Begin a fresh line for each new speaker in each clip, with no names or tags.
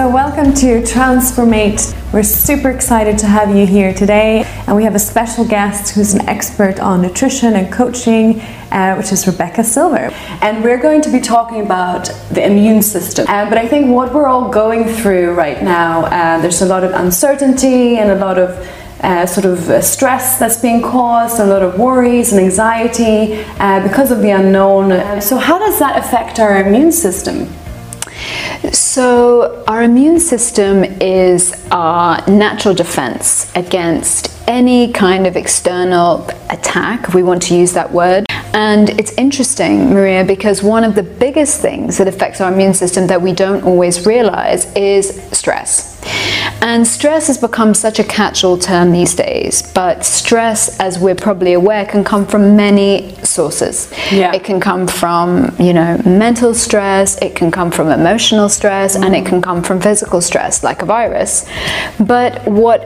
So, welcome to Transformate. We're super excited to have you here today, and we have a special guest who's an expert on nutrition and coaching, uh, which is Rebecca Silver.
And we're going to be talking about the immune system. Uh, but I think what we're all going through right now, uh, there's a lot of uncertainty and a lot of uh, sort of uh, stress that's being caused, a lot of worries and anxiety uh, because of the unknown. So, how does that affect our immune system?
So, our immune system is our natural defense against any kind of external attack, if we want to use that word. And it's interesting, Maria, because one of the biggest things that affects our immune system that we don't always realize is stress. And stress has become such a catch all term these days, but stress, as we're probably aware, can come from many sources.
Yeah.
It can come from, you know, mental stress, it can come from emotional stress, mm. and it can come from physical stress, like a virus. But what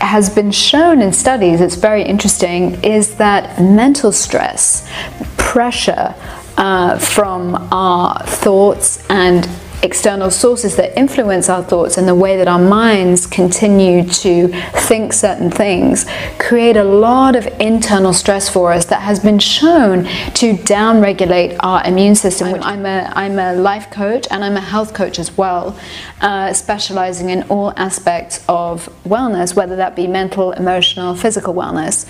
has been shown in studies, it's very interesting, is that mental stress, pressure uh, from our thoughts and external sources that influence our thoughts and the way that our minds continue to think certain things create a lot of internal stress for us that has been shown to downregulate our immune system. I'm a, I'm a life coach and I'm a health coach as well, uh, specializing in all aspects of wellness, whether that be mental, emotional, physical wellness.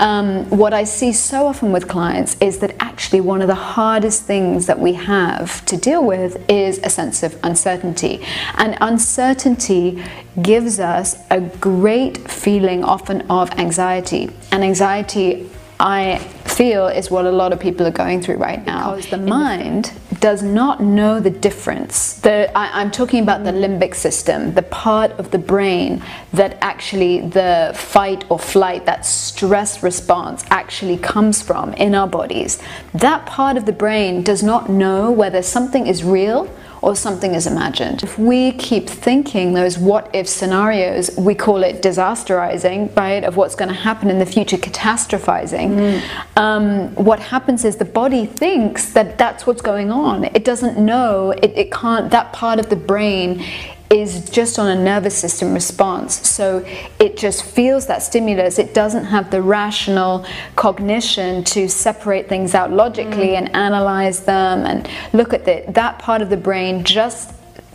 Um, what I see so often with clients is that actually one of the hardest things that we have to deal with is a sense of uncertainty. And uncertainty gives us a great feeling often of anxiety. And anxiety I feel is what a lot of people are going through right now. Because the mind does not know the difference. The, I, am talking about the limbic system, the part of the brain that actually the fight or flight, that stress response actually comes from in our bodies. That part of the brain does not know whether something is real or something is imagined. If we keep thinking those what if scenarios, we call it disasterizing, right, of what's going to happen in the future, catastrophizing. Mm. Um, what happens is the body thinks that that's what's going on. It doesn't know, it, it can't, that part of the brain is just on a nervous system response. So it just feels that stimulus. It doesn't have the rational cognition to separate things out logically mm. and analyze them and look at it. That part of the brain just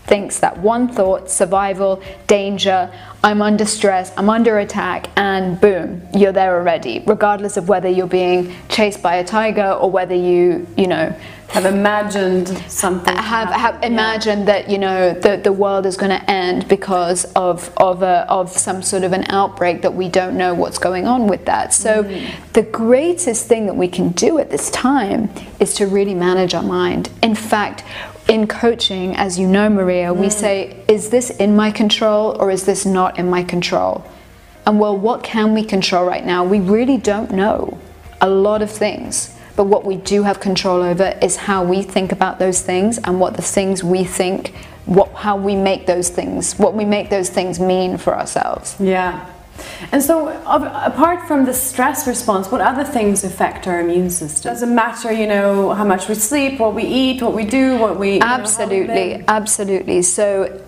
thinks that one thought survival, danger, I'm under stress, I'm under attack, and boom, you're there already, regardless of whether you're being chased by a tiger or whether you, you know,
have imagined something
have, have imagined yeah. that you know the, the world is going to end because of of a, of some sort of an outbreak that we don't know what's going on with that so mm. the greatest thing that we can do at this time is to really manage our mind in fact in coaching as you know maria mm. we say is this in my control or is this not in my control and well what can we control right now we really don't know a lot of things but what we do have control over is how we think about those things and what the things we think, what, how we make those things, what we make those things mean for ourselves.
Yeah. And so, apart from the stress response, what other things affect our immune system? Does it matter, you know, how much we sleep, what we eat, what we do, what we
absolutely, know, absolutely. So,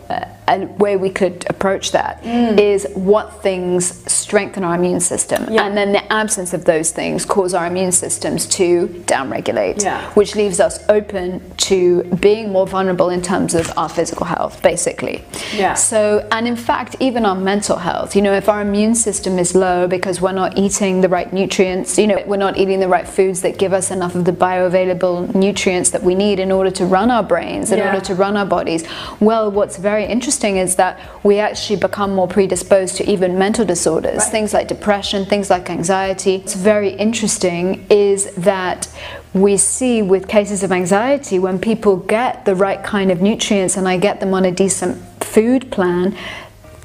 a way we could approach that mm. is what things strengthen our immune system, yeah. and then the absence of those things cause our immune systems to downregulate,
yeah.
which leaves us open to being more vulnerable in terms of our physical health, basically.
Yeah.
So, and in fact, even our mental health. You know, if our immune system is low because we're not eating the right nutrients, you know, we're not eating the right foods that give us enough of the bioavailable nutrients that we need in order to run our brains, in yeah. order to run our bodies. Well, what's very interesting interesting is that we actually become more predisposed to even mental disorders, right. things like depression, things like anxiety. What's very interesting is that we see with cases of anxiety when people get the right kind of nutrients and I get them on a decent food plan,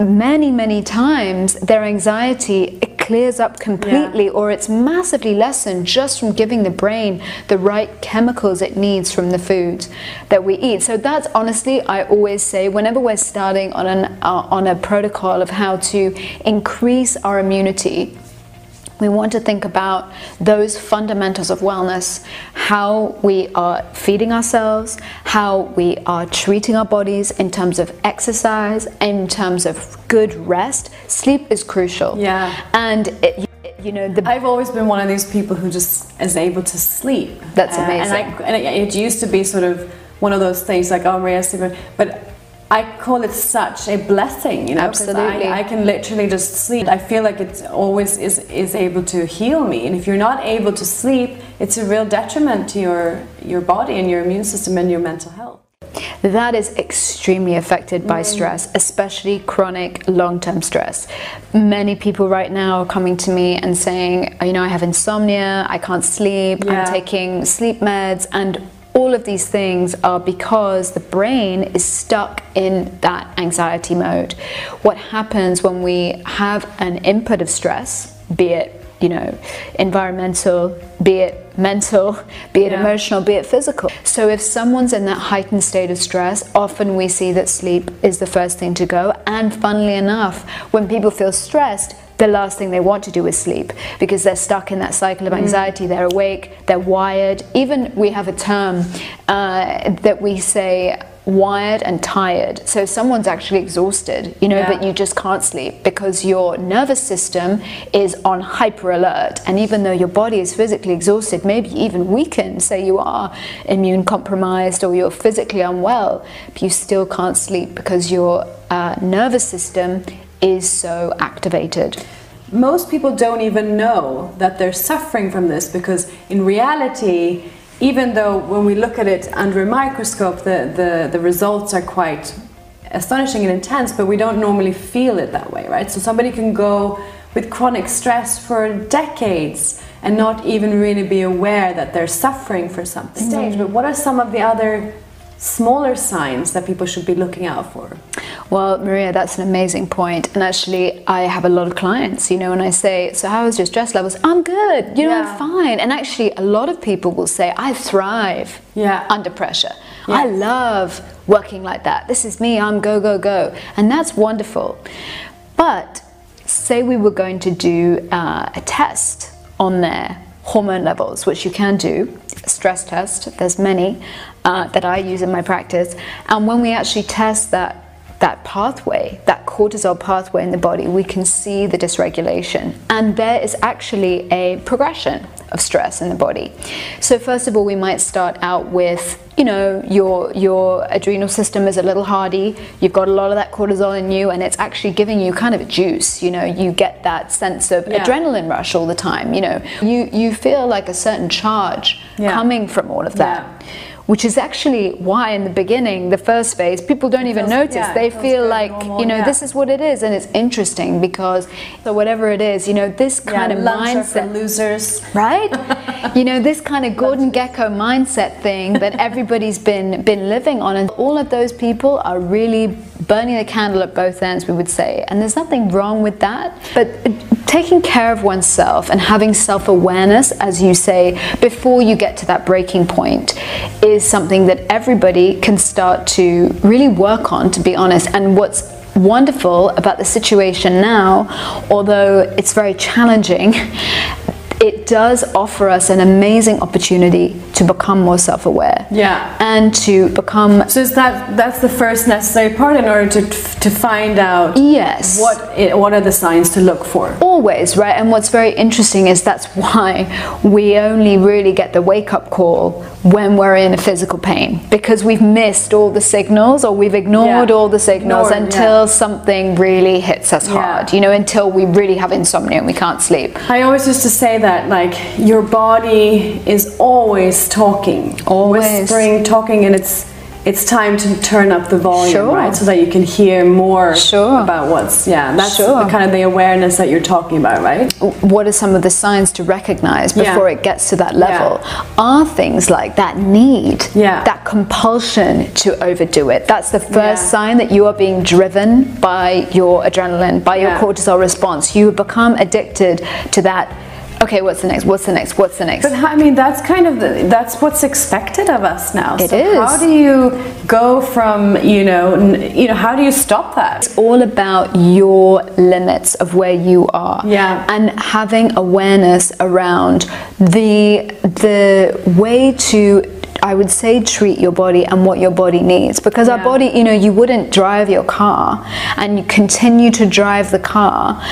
many, many times their anxiety clears up completely yeah. or it's massively lessened just from giving the brain the right chemicals it needs from the food that we eat. So that's honestly, I always say, whenever we're starting on, an, uh, on a protocol of how to increase our immunity, we want to think about those fundamentals of wellness how we are feeding ourselves, how we are treating our bodies in terms of exercise, in terms of good rest. Sleep is crucial.
Yeah.
And it, you know, the,
I've always been one of these people who just is able to sleep.
That's
Uh,
amazing.
and, I, and it, it used to be sort of one of those things like, oh, Maria, sleep. But I call it such a blessing, you know.
Absolutely.
I, I can literally just sleep. I feel like it always is, is able to heal me. And if you're not able to sleep, it's a real detriment to your, your body and your immune system and your mental health.
that is extremely affected by mm. stress, especially chronic long term stress. Many people right now are coming to me and saying, you know, I have insomnia, I can't sleep,
Yeah.
I'm taking sleep meds, and all of these things are because the brain is stuck in that anxiety mode. What happens when we have an input of stress, be it you know, environmental, be it mental, be it
Yeah.
emotional, be it physical. So if someone's in that heightened state of stress, often we see that sleep is the first thing to go. And funnily enough, when people feel stressed, the last thing they want to do is sleep because they're stuck in that cycle of anxiety. They're awake, they're wired. Even we have a term uh, that we say wired and tired. So someone's actually exhausted, you know,
Yeah.
but you just can't sleep because your nervous system is on hyper alert. And even though your body is physically exhausted, maybe even weakened, say you are immune compromised or you're physically unwell, but you still can't sleep because your uh, nervous system is so activated.
most people don't even know that they're suffering from this because in reality even though when we look at it under a microscope the, the, the results are quite astonishing and intense but we don't normally feel it that way right? So somebody can go with chronic stress for decades and not even really be aware that they're suffering for something mm-hmm. stage. But what are some of the other smaller signs that people should be looking out for
Well, Maria, that's an amazing point. And actually, I have a lot of clients, you know, and I say, So, how is your stress levels? I'm good, you know,
Yeah.
I'm fine. And actually, a lot of people will say, I thrive
Yeah.
under pressure. I love working like that. This is me, I'm go, go, go. And that's wonderful. But say we were going to do uh, a test on their hormone levels, which you can do, stress test, there's many uh, that I use in my practice. And when we actually test that that pathway, that cortisol pathway in the body, we can see the dysregulation. And there is actually a progression of stress in the body. So first of all, we might start out with, you know, your your adrenal system is a little hardy. You've got a lot of that cortisol in you, and it's actually giving you kind of a juice. You know, you get that sense of
Yeah.
adrenaline rush all the time. You know, you you feel like a certain charge
Yeah.
coming from all of that.
Yeah.
Which is actually why, in the beginning, the first phase, people don't even
feels-
notice.
yeah,
they feel like,
normal,
you know,
yeah.
this is what it is, and it's interesting because, so whatever it is, you know, this kind
yeah,
of mindset
losers
right you know this kind of Gordon Gekko mindset thing that everybody's been been living on and all of those people are really burning the candle at both ends we would say. And there's nothing wrong with that. But taking care of oneself and having self-awareness as you say before you get to that breaking point is something that everybody can start to really work on to be honest. And what's wonderful about the situation now although it's very challenging it does offer us an amazing opportunity to become more self-aware
Yeah.
and to become
So is that that's the first necessary part in order to to find out
yes
what it, what are the signs to look for?
always right and what's very interesting is that's why we only really get the wake-up call when we're in a physical pain because we've missed all the signals or we've ignored
Yeah.
all the signals
Ignored,
until
yeah.
something really hits us
Yeah.
hard you know until we really have insomnia and we can't sleep
I always used to say that like your body is always talking,
Always.
whispering, talking, and it's it's time to turn up the volume,
Sure.
right? So that you can hear more
Sure.
about what's yeah. That's
Sure.
the kind of the awareness that you're talking about, right?
what are some of the signs to recognize
Yeah.
before it gets to that level are things like that need
Yeah.
that compulsion to overdo it that's the first
Yeah.
sign that you are being driven by your adrenaline by your
Yeah.
cortisol response you become addicted to that okay, what's the next? What's the next? What's the next?
But I mean, that's kind of the, that's what's expected of us now.
It
so
is.
How do you go from you know n- you know how do you stop that?
It's all about your limits of where you are.
Yeah.
And having awareness around the the way to I would say treat your body and what your body needs because our body, you know, you wouldn't drive your car and you continue to drive the car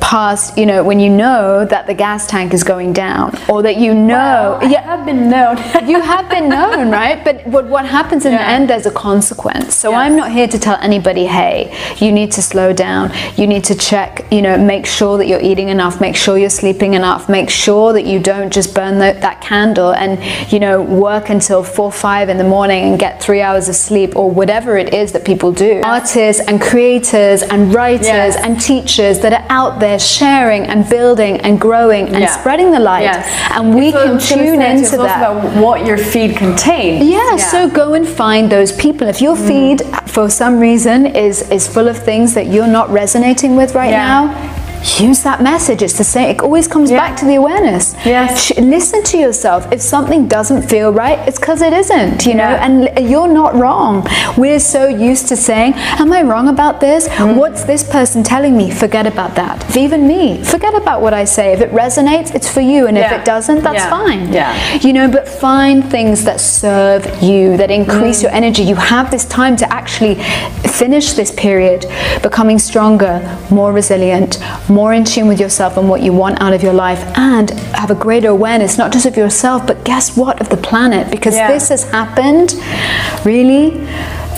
past, you know, when you know that the gas tank is going down or that you know
I have been known.
you have been known, right? But what, what happens in the end, there's a consequence. So
Yes.
I'm not here to tell anybody, hey, you need to slow down. You need to check, you know, make sure that you're eating enough, make sure you're sleeping enough, make sure that you don't just burn the, that candle and, you know, work until four, five in the morning and get three hours of sleep or whatever it is that people do. Artists and creators and writers
Yes.
and teachers that are out there sharing and building and growing and
Yeah.
spreading the light.
Yes.
And we
So
can tune into that.
about what your feed contains.
Yeah, so go and find those people. If your mm. feed for some reason is is full of things that you're not resonating with right
Yeah.
now, use that message. It's the same. It always comes
Yeah.
back to the awareness.
Yes.
Listen to yourself. If something doesn't feel right, it's because it isn't. You know,
Yeah.
and you're not wrong. We're so used to saying, "Am I wrong about this?
Mm.
What's this person telling me?" Forget about that. Even me, forget about what I say. If it resonates, it's for you, and if it doesn't, that's
Yeah.
fine.
Yeah.
You know, but find things that serve you, that increase your energy. You have this time to actually finish this period becoming stronger, more resilient, more in tune with yourself and what you want out of your life, and have a greater awareness, not just of yourself, but guess what, of the planet, because
Yeah.
this has happened really.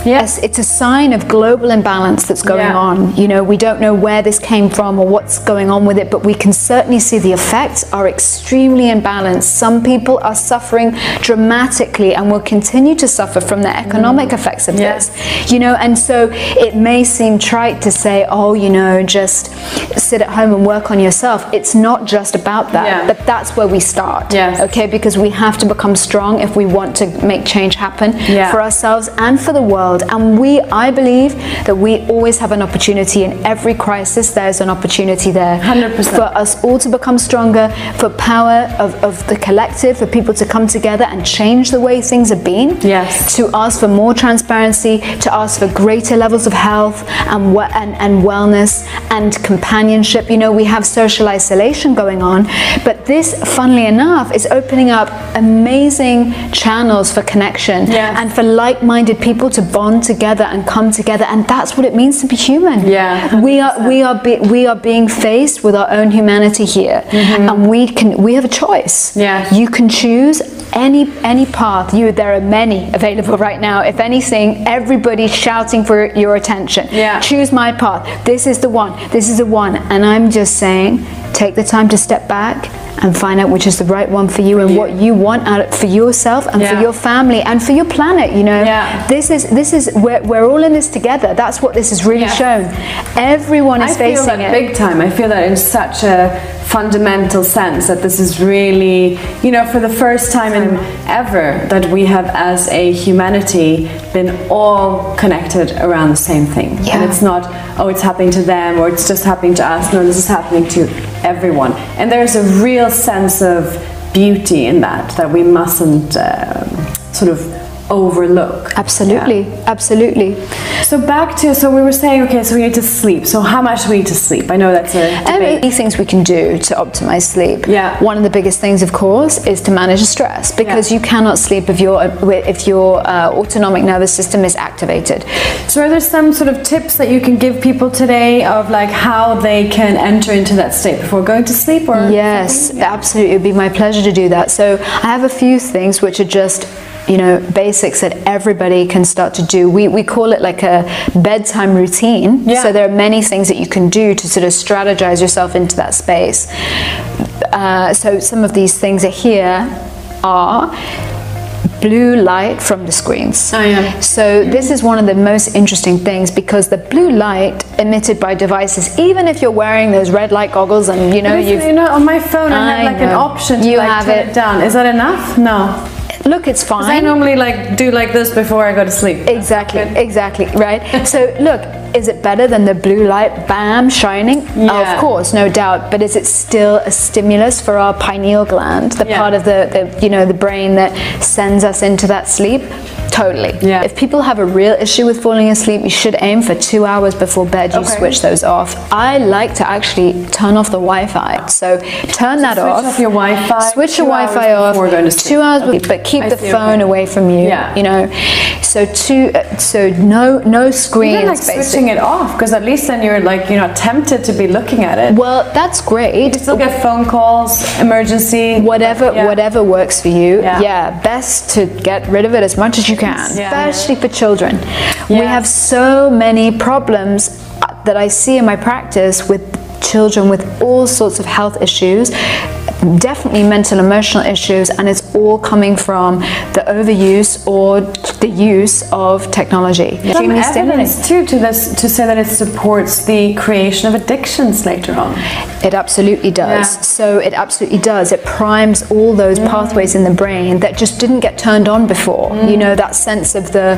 Yes, it's a sign of global imbalance that's going
Yeah.
on. You know, we don't know where this came from or what's going on with it, but we can certainly see the effects are extremely imbalanced. Some people are suffering dramatically and will continue to suffer from the economic mm. effects of
Yeah.
this. You know, and so it may seem trite to say, oh, you know, just sit at home and work on yourself. It's not just about that,
Yeah.
but that's where we start.
Yes.
Okay, because we have to become strong if we want to make change happen for ourselves and for the world. And we, I believe that we always have an opportunity in every crisis, there's an opportunity there
100%.
for us all to become stronger, for power of, of the collective, for people to come together and change the way things have been.
Yes.
To ask for more transparency, to ask for greater levels of health and, and, and wellness and companionship. You know, we have social isolation going on, but this, funnily enough, is opening up amazing channels for connection
Yes.
and for like-minded people to bond together and come together and that's what it means to be human.
Yeah,
we are we are be, we are being faced with our own humanity here. And we can we have a choice.
Mm-hmm. Yeah.
you can choose any any path. You there are many available right now. If anything everybody's shouting for your attention.
Yeah.
choose my path. This is the one. This is the one. And i'm just saying take the time to step back and find out which is the right one for you and what you want out for yourself and for your family and for your planet you know
Yeah.
this is this is we're, we're all in this together that's what this has really
Yes.
shown everyone is
I feel
facing
that
it
big time. I feel that in such a fundamental sense that this is really, you know, for the first time in ever that we have, as a humanity, been all connected around the same thing. And it's not, oh, it's happening to them or it's just happening to us. No, this is happening to everyone. And there's a real sense of beauty in that that we mustn't um, sort of overlook.
absolutely absolutely
So back to so we were saying okay so we need to sleep so how much do we need to sleep I know that's a debate.
Any things we can do to optimize sleep.
Yeah.
One of the biggest things, of course, is to manage stress because
Yeah.
you cannot sleep if your if your uh, autonomic nervous system is activated.
so are there some sort of tips that you can give people today of like how they can enter into that state before going to sleep or
Yes, absolutely. It would be my pleasure to do that. So I have a few things which are just you know basics that everybody can start to do we, we call it like a bedtime routine
Yeah.
so there are many things that you can do to sort of strategize yourself into that space uh, so some of these things are here are blue light from the screens.
Oh, yeah.
So this is one of the most interesting things because the blue light emitted by devices, even if you're wearing those red light goggles and you know
you know on my phone I,
I
have like an option to
You
like
have
turn
it.
it down is that enough no
look, it's
fine. I normally like do like this before I go to sleep
Exactly, exactly, right? so look, is it better than the blue light, bam, shining?
Yeah.
Of course, no doubt. But is it still a stimulus for our pineal gland, the
Yeah.
part of the, the you know the brain that sends us into that sleep? Totally.
Yeah.
If people have a real issue with falling asleep, you should aim for two hours before bed. You
Okay.
switch those off. I like to actually turn off the Wi-Fi. So turn that
switch
off.
off your Wi-Fi
Switch your Wi-Fi off.
before going to sleep.
Two hours, before, but keep
I
the phone
okay.
away from you.
Yeah.
You know. So two. So no no screens.
Even like
basically.
switching it off because at least then you're like you're not tempted to be looking at it.
Well, that's great.
You still get phone calls, emergency,
whatever
Yeah.
whatever works for you
Yeah.
yeah. best to get rid of it as much as you can
Yeah.
especially for children. We have so many problems that i see in my practice with children with all sorts of health issues definitely mental emotional issues and it's all coming from the overuse or the use of technology
Some
Extremely stimulating.
evidence too to this to say that it supports the creation of addictions later on.
It absolutely does.
Yeah.
So it absolutely does. It primes all those mm. pathways in the brain that just didn't get turned on before. You mm. know, that sense of the,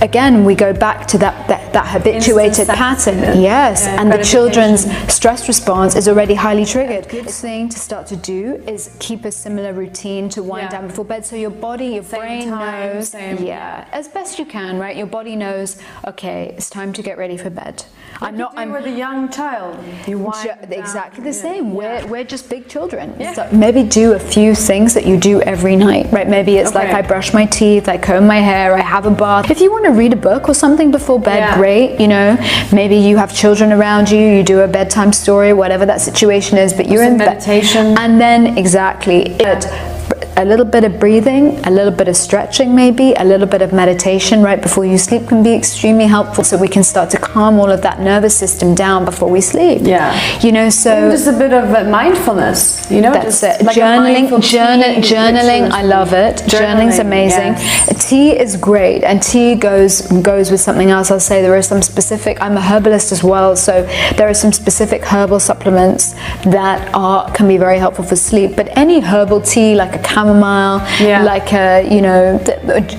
again, we go back to that, that, that habituated pattern. Yes.
Yeah,
and the children's stress response is already highly triggered. Good thing to start to do is keep a similar routine to wind
Yeah.
down before bed so your body, your brain
time,
knows.
same-
yeah, as best you can, right? Your body knows, okay, it's time to get ready for bed. I'm not,
I'm with a young child. You wind
Ju-
down.
exactly the same.
Yeah.
We're, we're just big children.
Yeah.
So maybe do a few things that you do every night, right? Maybe it's like I brush my teeth, I comb my hair, I have a bath. If you want to read a book or something before bed,
Yeah.
great. You know, maybe you have children around you, you do a bedtime story, whatever that situation is, but you're in bed.
meditation.
And then exactly it. A little bit of breathing, a little bit of stretching, maybe a little bit of meditation right before you sleep can be extremely helpful. So we can start to calm all of that nervous system down before we sleep.
Yeah.
You know, so
Even just a bit of uh, mindfulness, you know,
that's it.
like
journaling, journal, journaling. I love it. Journaling's
Journaling,
amazing.
yes.
Tea is great, and tea goes goes with something else. I'll say there are some specific. I'm a herbalist as well, so there are some specific herbal supplements that are can be very helpful for sleep. But any herbal tea, like a chamomile,
Yeah.
like a you know,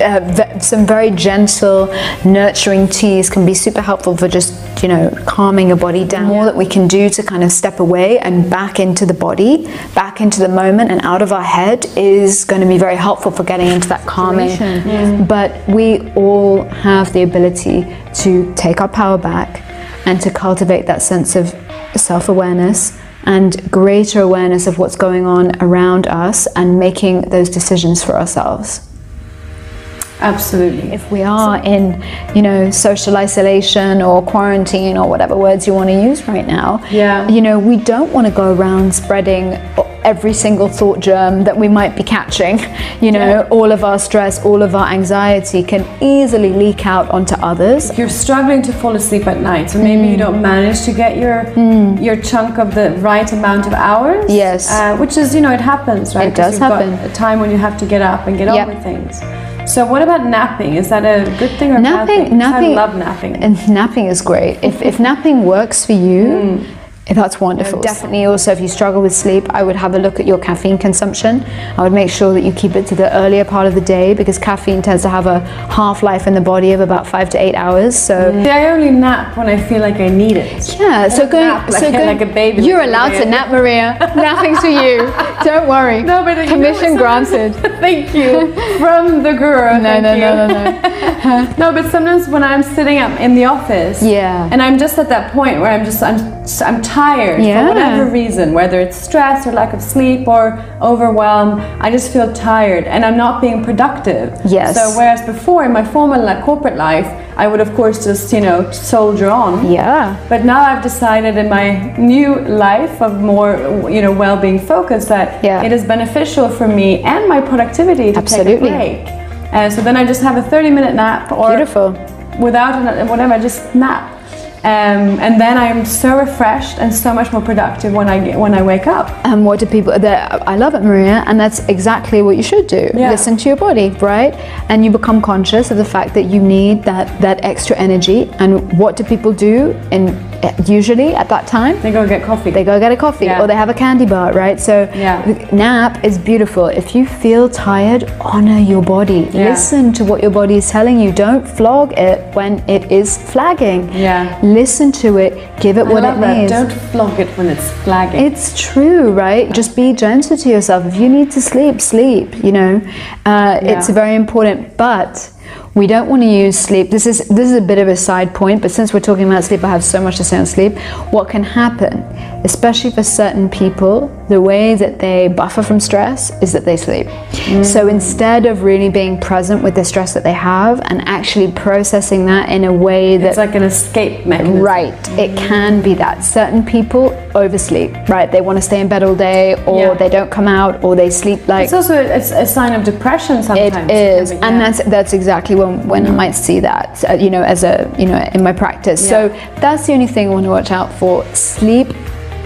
uh, some very gentle, nurturing teas can be super helpful for just you know calming your body down. More that we can do to kind of step away and back into the body, back into the moment and out of our head is going to be very helpful for getting into that calming. But we all have the ability to take our power back and to cultivate that sense of self-awareness and greater awareness of what's going on around us and making those decisions for ourselves
Absolutely.
if we are in you know social isolation or quarantine or whatever words you want to use right now
Yeah.
you know we don't want to go around spreading every single thought germ that we might be catching you know
Yeah.
all of our stress all of our anxiety can easily leak out onto others
you're struggling to fall asleep at night, so maybe you
Mm.
don't manage to get your your chunk of the right amount of hours.
Yes.
uh, which is you know it happens, right?
It does
'Cause you've got
happen.
a time when you have to get up and get
Yep.
on with things. So what about napping? Is that a good thing or a bad
napping
thing?
napping
I love napping.
and napping is great if, if napping works for you that's wonderful. Definitely, also, if you struggle with sleep, I would have a look at your caffeine consumption. I would make sure that you keep it to the earlier part of the day because caffeine tends to have a half life in the body of about five to eight hours. So,
See, I only nap when I feel like I need it.
yeah, so going,
nap like-
so going,
like a baby
You're allowed to nap, Maria. Napping's for you. Don't worry.
No, but
permission granted.
Thank you from the guru.
No, no, no, no, no.
No, but sometimes when I'm sitting up in the office,
Yeah.
and I'm just at that point where I'm just I'm I'm tired
Yeah.
for whatever reason, whether it's stress or lack of sleep or overwhelm, I just feel tired and I'm not being productive.
Yes.
So whereas before in my formal like, corporate life, I would of course just you know soldier on.
Yeah.
But now I've decided in my new life of more, you know, well-being focus that
Yeah.
it is beneficial for me and my productivity to
Absolutely.
take a break. And so then I just have a 30-minute nap, or
Beautiful.
without an, whatever, I just nap. Um, and then I'm so refreshed and so much more productive when I get, when I wake up.
And what do people? That I love it, Maria, and that's exactly what you should do.
Yeah.
Listen to your body, right? And you become conscious of the fact that you need that that extra energy. And what do people do in usually at that time
They go get coffee.
they go get a coffee
Yeah.
or they have a candy bar, right? So
Yeah.
nap is beautiful. If you feel tired, honor your body.
Yeah.
Listen to what your body is telling you. Don't flog it when it is flagging.
Yeah.
Listen to it. Give it
I
what it
that.
needs.
Don't flog it when it's flagging.
It's true, right? Just be gentle to yourself. If you need to sleep, sleep. You know, uh, it's very important. But we don't want to use sleep. This is this is a bit of a side point, but since we're talking about sleep, I have so much to say on sleep. What can happen, especially for certain people, the way that they buffer from stress is that they sleep. Mm. So instead of really being present with the stress that they have and actually processing that in a way that
it's like an escape mechanism.
Right, it mm. can be that. Certain people oversleep, right? They want to stay in bed all day, or
Yeah.
they don't come out, or they sleep like.
It's also a, a sign of depression
It
sometimes.
is,
can be,
and
yeah.
that's that's exactly when, when I mm. might see that, uh, you know, as a you know in my practice. So that's the only thing I want to watch out for. Sleep,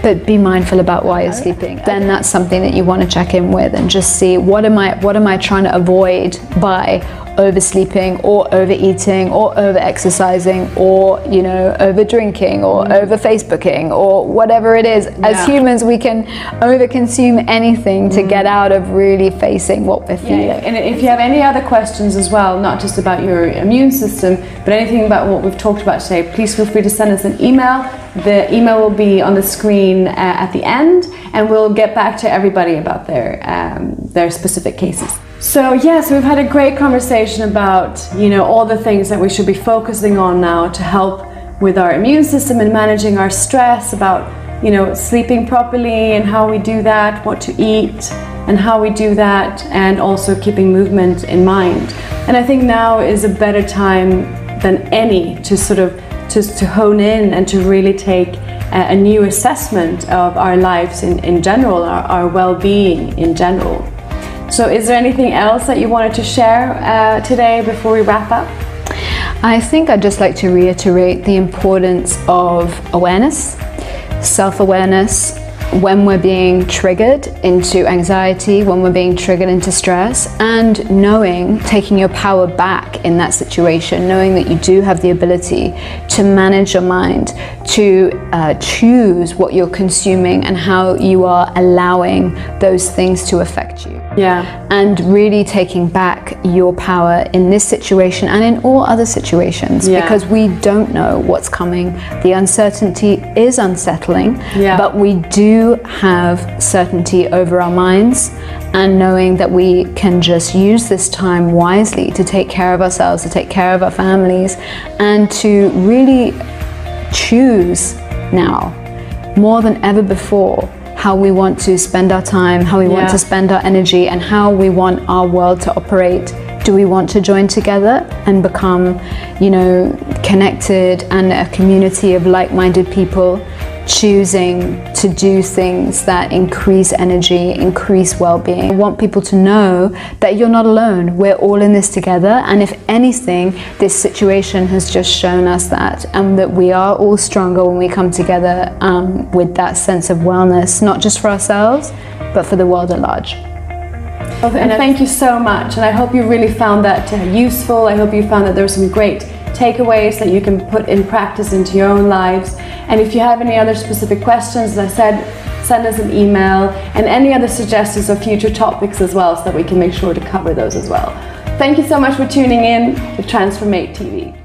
but be mindful about why you're sleeping. Then that's something that you want to check in with and just see what am I what am I trying to avoid by oversleeping or overeating or over exercising or you know over drinking or over facebooking or whatever it is. As humans we can overconsume anything to get out of really facing what we're feeling.
Yeah, and if you have any other questions as well, not just about your immune system, but anything about what we've talked about today, please feel free to send us an email. The email will be on the screen uh, at the end, and we'll get back to everybody about their um, their specific cases. So yeah, so we've had a great conversation about you know all the things that we should be focusing on now to help with our immune system and managing our stress. About you know sleeping properly and how we do that, what to eat and how we do that, and also keeping movement in mind. And I think now is a better time than any to sort of to, to hone in and to really take a, a new assessment of our lives in, in general, our, our well-being in general. So, is there anything else that you wanted to share uh, today before we wrap up?
I think I'd just like to reiterate the importance of awareness, self awareness when we're being triggered into anxiety, when we're being triggered into stress, and knowing, taking your power back in that situation, knowing that you do have the ability to manage your mind, to uh, choose what you're consuming and how you are allowing those things to affect you
Yeah.
And really taking back your power in this situation and in all other situations
Yeah.
because we don't know what's coming. The uncertainty is unsettling,
Yeah.
but we do have certainty over our minds and knowing that we can just use this time wisely to take care of ourselves, to take care of our families, and to really choose now more than ever before how we want to spend our time, how we want to spend our energy, and how we want our world to operate. Do we want to join together and become, you know, connected and a community of like minded people? Choosing to do things that increase energy, increase well being. I want people to know that you're not alone. We're all in this together. And if anything, this situation has just shown us that, and that we are all stronger when we come together um, with that sense of wellness, not just for ourselves, but for the world at large.
And thank you so much. And I hope you really found that useful. I hope you found that there were some great takeaways that you can put in practice into your own lives. And if you have any other specific questions, as I said, send us an email and any other suggestions of future topics as well so that we can make sure to cover those as well. Thank you so much for tuning in to Transformate TV.